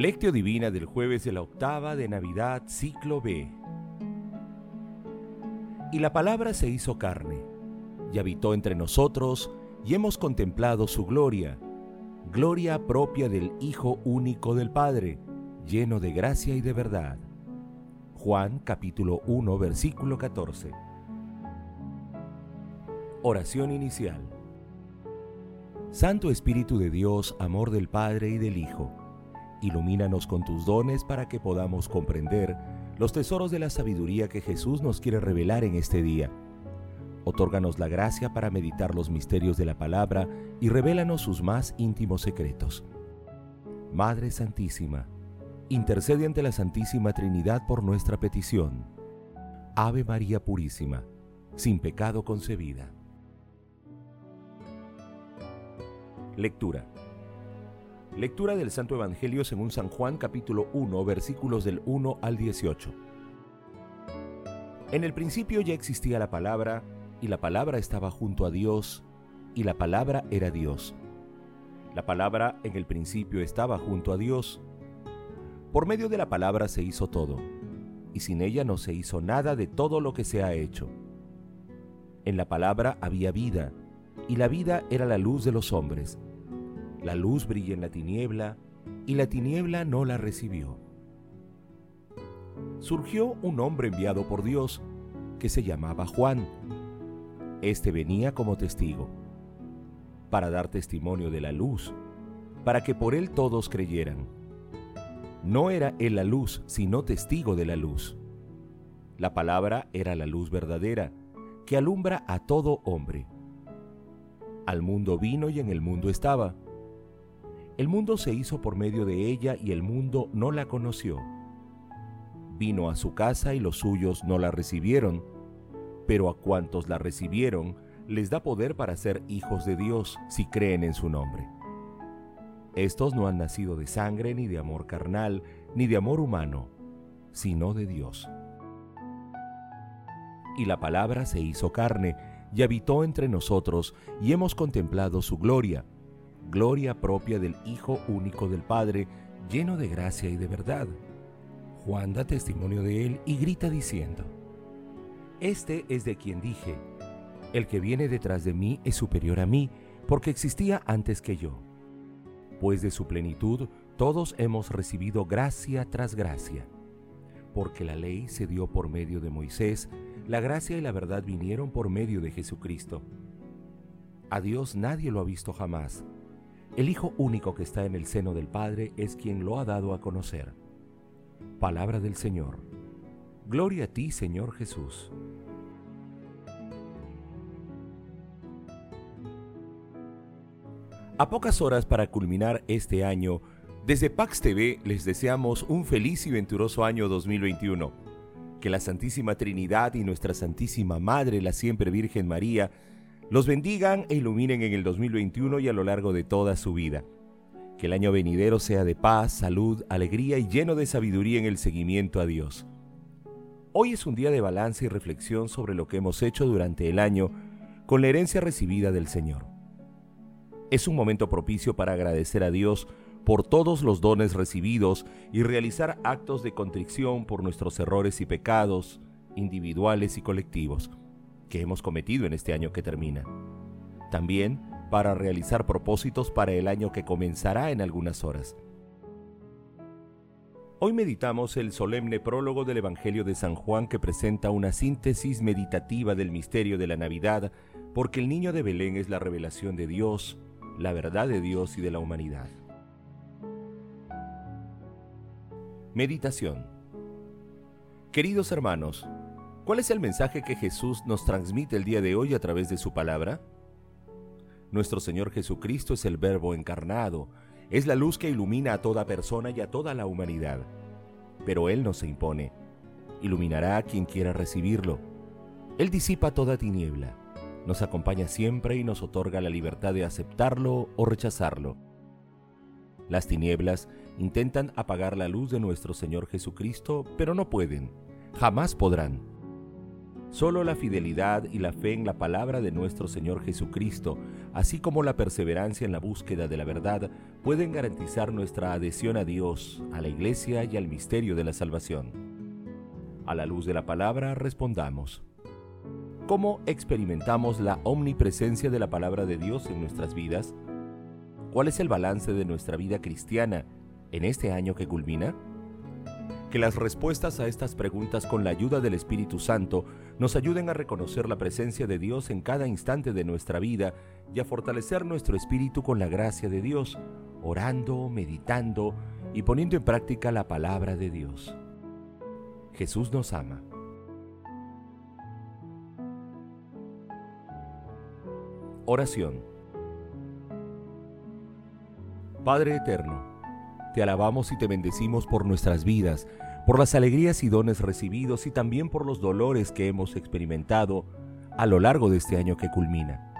Lectio Divina del jueves de la octava de Navidad, ciclo B. Y la palabra se hizo carne, y habitó entre nosotros, y hemos contemplado su gloria, gloria propia del Hijo único del Padre, lleno de gracia y de verdad. Juan capítulo 1, versículo 14. Oración inicial. Santo Espíritu de Dios, amor del Padre y del Hijo Ilumínanos con tus dones para que podamos comprender los tesoros de la sabiduría que Jesús nos quiere revelar en este día. Otórganos la gracia para meditar los misterios de la palabra y revélanos sus más íntimos secretos. Madre Santísima, intercede ante la Santísima Trinidad por nuestra petición. Ave María Purísima, sin pecado concebida. Lectura. Lectura del Santo Evangelio según San Juan capítulo 1 versículos del 1 al 18. En el principio ya existía la palabra, y la palabra estaba junto a Dios, y la palabra era Dios. La palabra en el principio estaba junto a Dios. Por medio de la palabra se hizo todo, y sin ella no se hizo nada de todo lo que se ha hecho. En la palabra había vida, y la vida era la luz de los hombres. La luz brilla en la tiniebla y la tiniebla no la recibió. Surgió un hombre enviado por Dios que se llamaba Juan. Este venía como testigo, para dar testimonio de la luz, para que por él todos creyeran. No era él la luz, sino testigo de la luz. La palabra era la luz verdadera, que alumbra a todo hombre. Al mundo vino y en el mundo estaba el mundo se hizo por medio de ella y el mundo no la conoció. Vino a su casa y los suyos no la recibieron, pero a cuantos la recibieron les da poder para ser hijos de Dios si creen en su nombre. Estos no han nacido de sangre ni de amor carnal, ni de amor humano, sino de Dios. Y la palabra se hizo carne y habitó entre nosotros, y hemos contemplado su gloria gloria propia del Hijo único del Padre, lleno de gracia y de verdad. Juan da testimonio de él y grita diciendo, Este es de quien dije, el que viene detrás de mí es superior a mí, porque existía antes que yo. Pues de su plenitud todos hemos recibido gracia tras gracia. Porque la ley se dio por medio de Moisés, la gracia y la verdad vinieron por medio de Jesucristo. A Dios nadie lo ha visto jamás el Hijo único que está en el seno del Padre es quien lo ha dado a conocer. Palabra del Señor. Gloria a ti, Señor Jesús. A pocas horas para culminar este año, desde Pax TV les deseamos un feliz y venturoso año 2021. Que la Santísima Trinidad y nuestra Santísima Madre, la Siempre Virgen María, los bendigan e iluminen en el 2021 y a lo largo de toda su vida. Que el año venidero sea de paz, salud, alegría y lleno de sabiduría en el seguimiento a Dios. Hoy es un día de balance y reflexión sobre lo que hemos hecho durante el año con la herencia recibida del Señor. Es un momento propicio para agradecer a Dios por todos los dones recibidos y realizar actos de contrición por nuestros errores y pecados, individuales y colectivos que hemos cometido en este año que termina. También para realizar propósitos para el año que comenzará en algunas horas. Hoy meditamos el solemne prólogo del Evangelio de San Juan que presenta una síntesis meditativa del misterio de la Navidad, porque el niño de Belén es la revelación de Dios, la verdad de Dios y de la humanidad. Meditación Queridos hermanos, ¿Cuál es el mensaje que Jesús nos transmite el día de hoy a través de su palabra? Nuestro Señor Jesucristo es el Verbo encarnado, es la luz que ilumina a toda persona y a toda la humanidad. Pero Él no se impone, iluminará a quien quiera recibirlo. Él disipa toda tiniebla, nos acompaña siempre y nos otorga la libertad de aceptarlo o rechazarlo. Las tinieblas intentan apagar la luz de nuestro Señor Jesucristo, pero no pueden, jamás podrán Solo la fidelidad y la fe en la palabra de nuestro Señor Jesucristo, así como la perseverancia en la búsqueda de la verdad, pueden garantizar nuestra adhesión a Dios, a la Iglesia y al misterio de la salvación. A la luz de la palabra respondamos. ¿Cómo experimentamos la omnipresencia de la palabra de Dios en nuestras vidas? ¿Cuál es el balance de nuestra vida cristiana en este año que culmina? Que las respuestas a estas preguntas con la ayuda del Espíritu Santo nos ayuden a reconocer la presencia de Dios en cada instante de nuestra vida y a fortalecer nuestro espíritu con la gracia de Dios, orando, meditando y poniendo en práctica la palabra de Dios. Jesús nos ama. Oración. Padre Eterno, te alabamos y te bendecimos por nuestras vidas, por las alegrías y dones recibidos y también por los dolores que hemos experimentado a lo largo de este año que culmina.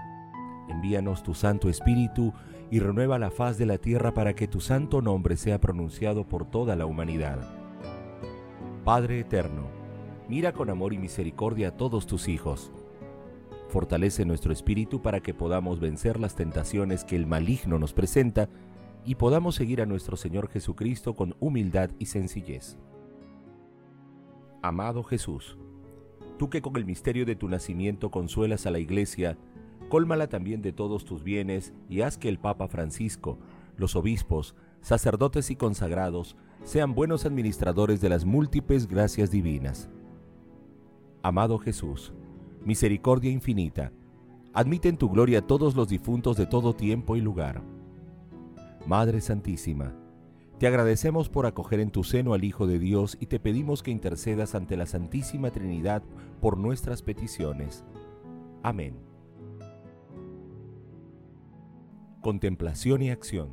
Envíanos tu Santo Espíritu y renueva la faz de la tierra para que tu santo nombre sea pronunciado por toda la humanidad. Padre Eterno, mira con amor y misericordia a todos tus hijos. Fortalece nuestro espíritu para que podamos vencer las tentaciones que el maligno nos presenta y podamos seguir a nuestro Señor Jesucristo con humildad y sencillez. Amado Jesús, tú que con el misterio de tu nacimiento consuelas a la Iglesia, cólmala también de todos tus bienes y haz que el Papa Francisco, los obispos, sacerdotes y consagrados sean buenos administradores de las múltiples gracias divinas. Amado Jesús, misericordia infinita, admite en tu gloria todos los difuntos de todo tiempo y lugar Madre Santísima, te agradecemos por acoger en tu seno al Hijo de Dios y te pedimos que intercedas ante la Santísima Trinidad por nuestras peticiones. Amén. Contemplación y acción.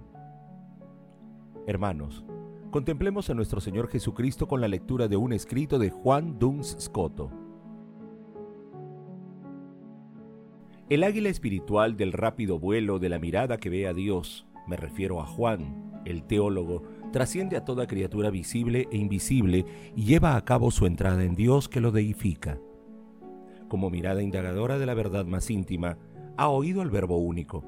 Hermanos, contemplemos a nuestro Señor Jesucristo con la lectura de un escrito de Juan Duns Scotto. El águila espiritual del rápido vuelo de la mirada que ve a Dios me refiero a Juan, el teólogo, trasciende a toda criatura visible e invisible y lleva a cabo su entrada en Dios que lo deifica. Como mirada indagadora de la verdad más íntima, ha oído el Verbo único,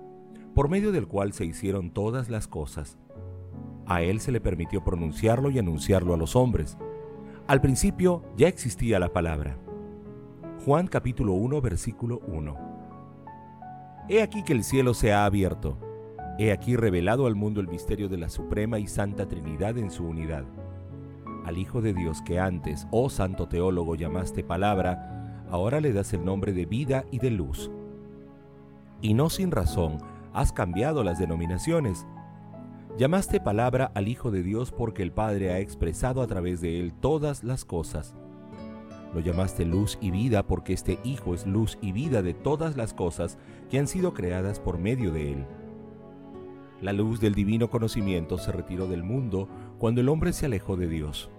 por medio del cual se hicieron todas las cosas. A él se le permitió pronunciarlo y anunciarlo a los hombres. Al principio ya existía la palabra. Juan capítulo 1 versículo 1. He aquí que el cielo se ha abierto He aquí revelado al mundo el misterio de la Suprema y Santa Trinidad en su unidad. Al Hijo de Dios que antes, oh Santo Teólogo, llamaste palabra, ahora le das el nombre de vida y de luz. Y no sin razón has cambiado las denominaciones. Llamaste palabra al Hijo de Dios porque el Padre ha expresado a través de él todas las cosas. Lo llamaste luz y vida porque este Hijo es luz y vida de todas las cosas que han sido creadas por medio de él. La luz del divino conocimiento se retiró del mundo cuando el hombre se alejó de Dios.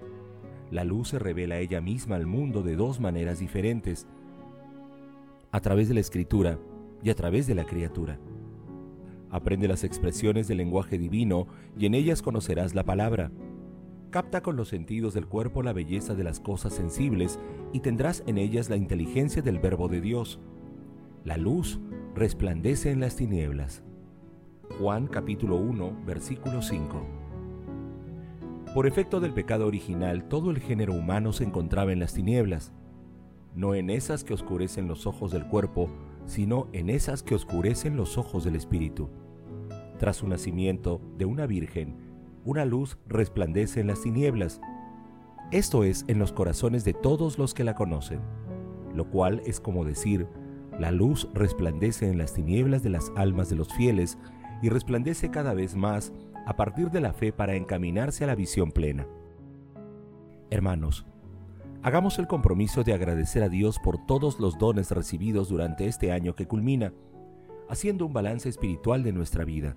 La luz se revela ella misma al mundo de dos maneras diferentes, a través de la escritura y a través de la criatura. Aprende las expresiones del lenguaje divino y en ellas conocerás la palabra. Capta con los sentidos del cuerpo la belleza de las cosas sensibles y tendrás en ellas la inteligencia del verbo de Dios. La luz resplandece en las tinieblas. Juan capítulo 1, versículo 5. Por efecto del pecado original, todo el género humano se encontraba en las tinieblas, no en esas que oscurecen los ojos del cuerpo, sino en esas que oscurecen los ojos del espíritu. Tras su nacimiento de una virgen, una luz resplandece en las tinieblas, esto es, en los corazones de todos los que la conocen, lo cual es como decir, la luz resplandece en las tinieblas de las almas de los fieles, y resplandece cada vez más a partir de la fe para encaminarse a la visión plena. Hermanos, hagamos el compromiso de agradecer a Dios por todos los dones recibidos durante este año que culmina, haciendo un balance espiritual de nuestra vida.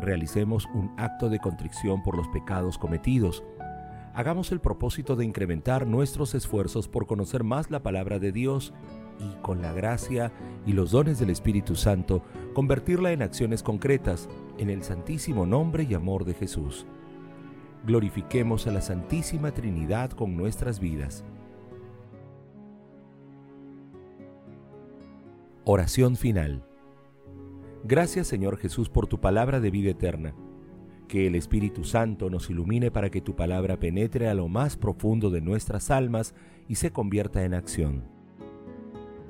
Realicemos un acto de contrición por los pecados cometidos. Hagamos el propósito de incrementar nuestros esfuerzos por conocer más la palabra de Dios y con la gracia y los dones del Espíritu Santo convertirla en acciones concretas en el santísimo nombre y amor de Jesús. Glorifiquemos a la Santísima Trinidad con nuestras vidas. Oración final. Gracias Señor Jesús por tu palabra de vida eterna. Que el Espíritu Santo nos ilumine para que tu palabra penetre a lo más profundo de nuestras almas y se convierta en acción.